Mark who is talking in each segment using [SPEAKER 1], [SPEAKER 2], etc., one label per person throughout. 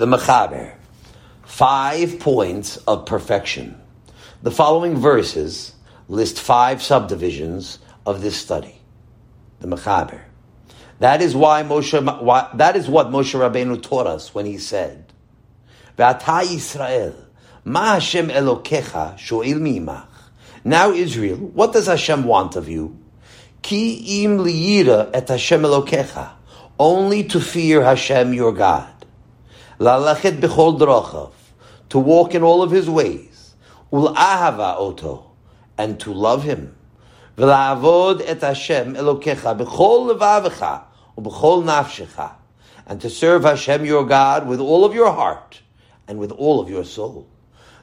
[SPEAKER 1] the Mechaber, five points of perfection. The following verses list five subdivisions of this study. The Mechaber. That is why Moshe. Why, that is what Moshe Rabbeinu taught us when he said, "V'ata Yisrael, ma Hashem Elokecha shoel mimach." Now Israel, what does Hashem want of you? Ki im liyira et Hashem Elokecha, only to fear Hashem your God. Lalachet b'chol drachav, to walk in all of His ways. Ul ahava oto, and to love Him. V'la'avod et Hashem Elokecha b'chol levavecha u'b'chol nafshecha, and to serve Hashem your God with all of your heart and with all of your soul.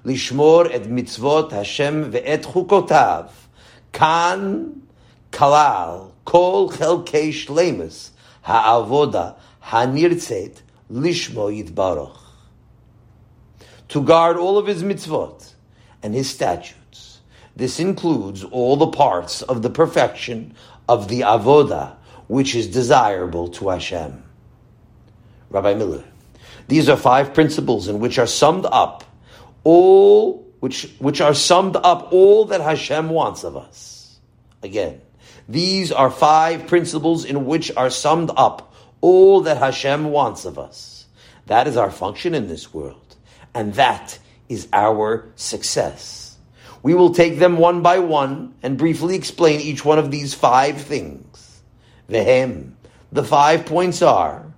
[SPEAKER 1] Lishmor et mitzvot Hashem ve'et chukotav, kan kalal kol chelkei shlemus ha'avoda ha'nirtzet lishmo yitbaroch. To guard all of his mitzvot and his statutes. This includes all the parts of the perfection of the avoda which is desirable to Hashem. Rabbi Miller. These are five principles in which are summed up all which which are summed up all that Hashem wants of us. Again, these are five principles in which are summed up all that Hashem wants of us. That is our function in this world, and that is our success. We will take them one by one and briefly explain each one of these five things. Vehem, the five points are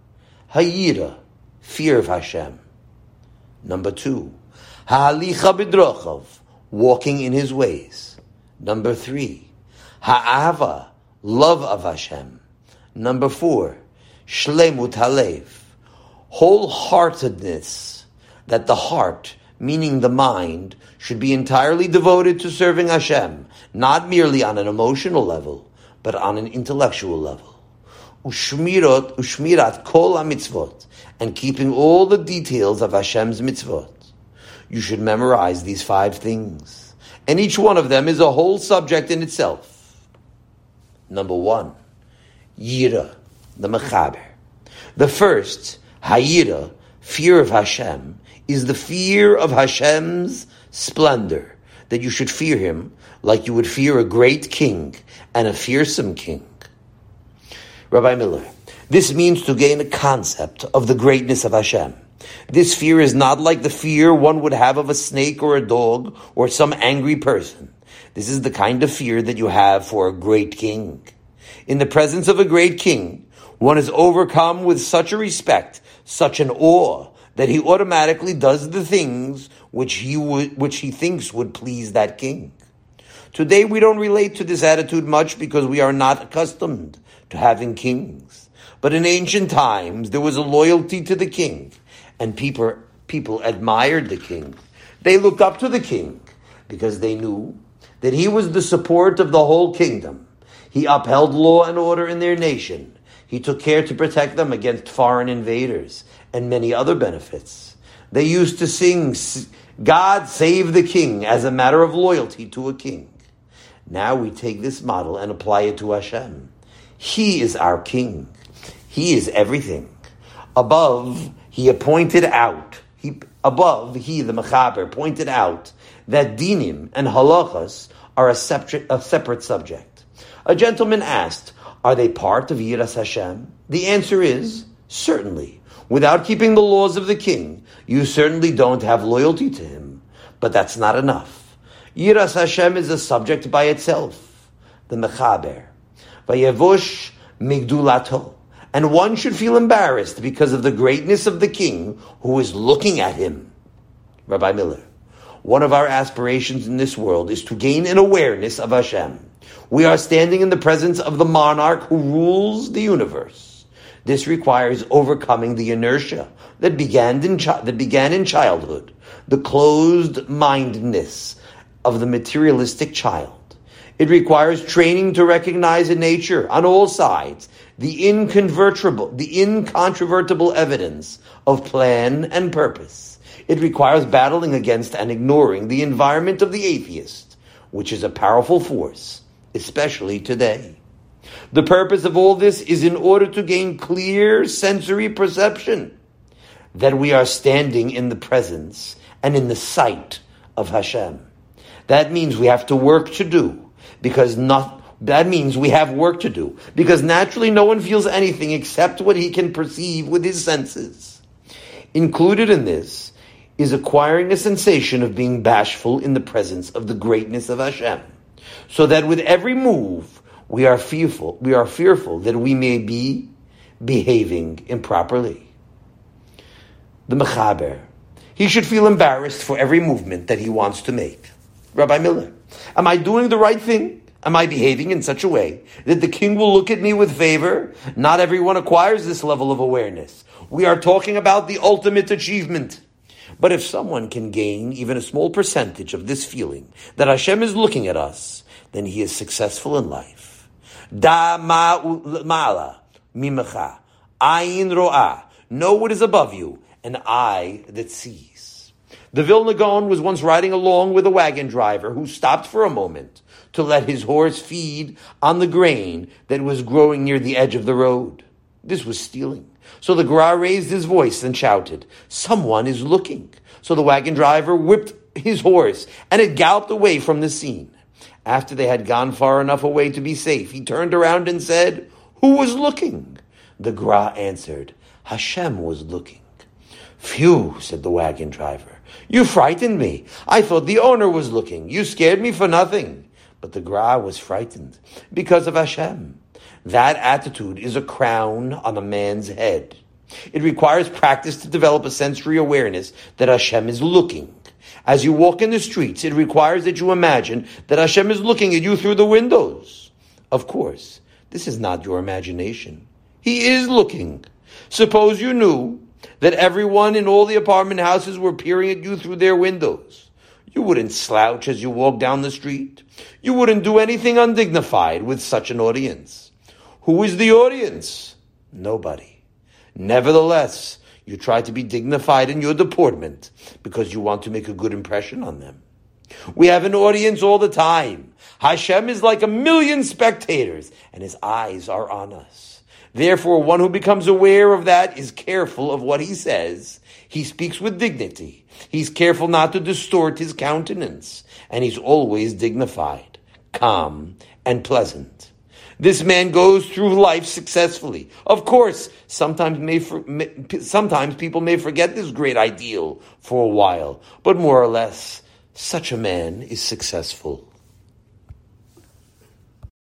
[SPEAKER 1] Hayira, fear of Hashem. Number two, Ha'alicha b'drochav, walking in His ways. Number three, Ha'ava, love of Hashem. Number four, Shlemut Halev, wholeheartedness, that the heart, meaning the mind, should be entirely devoted to serving Hashem, not merely on an emotional level, but on an intellectual level. Ushmirot, ushmirat kol mitzvot, and keeping all the details of Hashem's mitzvot you should memorize these five things. And each one of them is a whole subject in itself. Number one, Yira, the Mechaber. The first, Hayira, fear of Hashem, is the fear of Hashem's splendor, that you should fear him like you would fear a great king and a fearsome king. Rabbi Miller, this means to gain a concept of the greatness of Hashem this fear is not like the fear one would have of a snake or a dog or some angry person. This is the kind of fear that you have for a great king. In the presence of a great king, one is overcome with such a respect, such an awe, that he automatically does the things which he which he thinks would please that king. Today we don't relate to this attitude much because we are not accustomed to having kings. But in ancient times, there was a loyalty to the king and people, people admired the king. They looked up to the king because they knew that he was the support of the whole kingdom. He upheld law and order in their nation. He took care to protect them against foreign invaders and many other benefits. They used to sing, God save the king, as a matter of loyalty to a king. Now we take this model and apply it to Hashem. He is our king. He is everything. Above, he appointed out, he, above, he, the Mechaber, pointed out that dinim and halachas are a separate, a separate subject. A gentleman asked, are they part of Yiras Hashem? The answer is, certainly. Without keeping the laws of the king, you certainly don't have loyalty to him. But that's not enough. Yiras Hashem is a subject by itself. The Mechaber. Vayevush migdulato and one should feel embarrassed because of the greatness of the king who is looking at him. Rabbi Miller, one of our aspirations in this world is to gain an awareness of Hashem. We are standing in the presence of the monarch who rules the universe. This requires overcoming the inertia that began in, chi- that began in childhood, the closed mindedness of the materialistic child. It requires training to recognize in nature on all sides the incontrovertible, the incontrovertible evidence of plan and purpose. It requires battling against and ignoring the environment of the atheist, which is a powerful force, especially today. The purpose of all this is in order to gain clear sensory perception. that we are standing in the presence and in the sight of Hashem. That means we have to work to do because not, that means we have work to do because naturally no one feels anything except what he can perceive with his senses. Included in this is acquiring a sensation of being bashful in the presence of the greatness of Hashem, so that with every move we are fearful, we are fearful that we may be behaving improperly. The Mechaber, he should feel embarrassed for every movement that he wants to make. Rabbi Miller, am I doing the right thing? Am I behaving in such a way that the king will look at me with favor? Not everyone acquires this level of awareness. We are talking about the ultimate achievement. But if someone can gain even a small percentage of this feeling that Hashem is looking at us, then he is successful in life. Da ma'ala mimacha ayin ro'ah. Know what is above you, an eye that sees. The Vilna Gaon was once riding along with a wagon driver who stopped for a moment to let his horse feed on the grain that was growing near the edge of the road. This was stealing. So the Gra raised his voice and shouted, Someone is looking. So the wagon driver whipped his horse and it galloped away from the scene. After they had gone far enough away to be safe, he turned around and said, Who was looking? The Gra answered, Hashem was looking. Phew, said the wagon driver. You frightened me. I thought the owner was looking. You scared me for nothing. But the Gra was frightened because of Hashem. That attitude is a crown on a man's head. It requires practice to develop a sensory awareness that Hashem is looking. As you walk in the streets, it requires that you imagine that Hashem is looking at you through the windows. Of course, this is not your imagination. He is looking. Suppose you knew that everyone in all the apartment houses were peering at you through their windows. You wouldn't slouch as you walk down the street. You wouldn't do anything undignified with such an audience. Who is the audience? Nobody. Nevertheless, you try to be dignified in your deportment because you want to make a good impression on them. We have an audience all the time. Hashem is like a million spectators and his eyes are on us. Therefore, one who becomes aware of that is careful of what he says. He speaks with dignity. He's careful not to distort his countenance. And he's always dignified, calm, and pleasant. This man goes through life successfully. Of course, sometimes may, may, sometimes people may forget this great ideal for a while, but more or less, such a man is successful.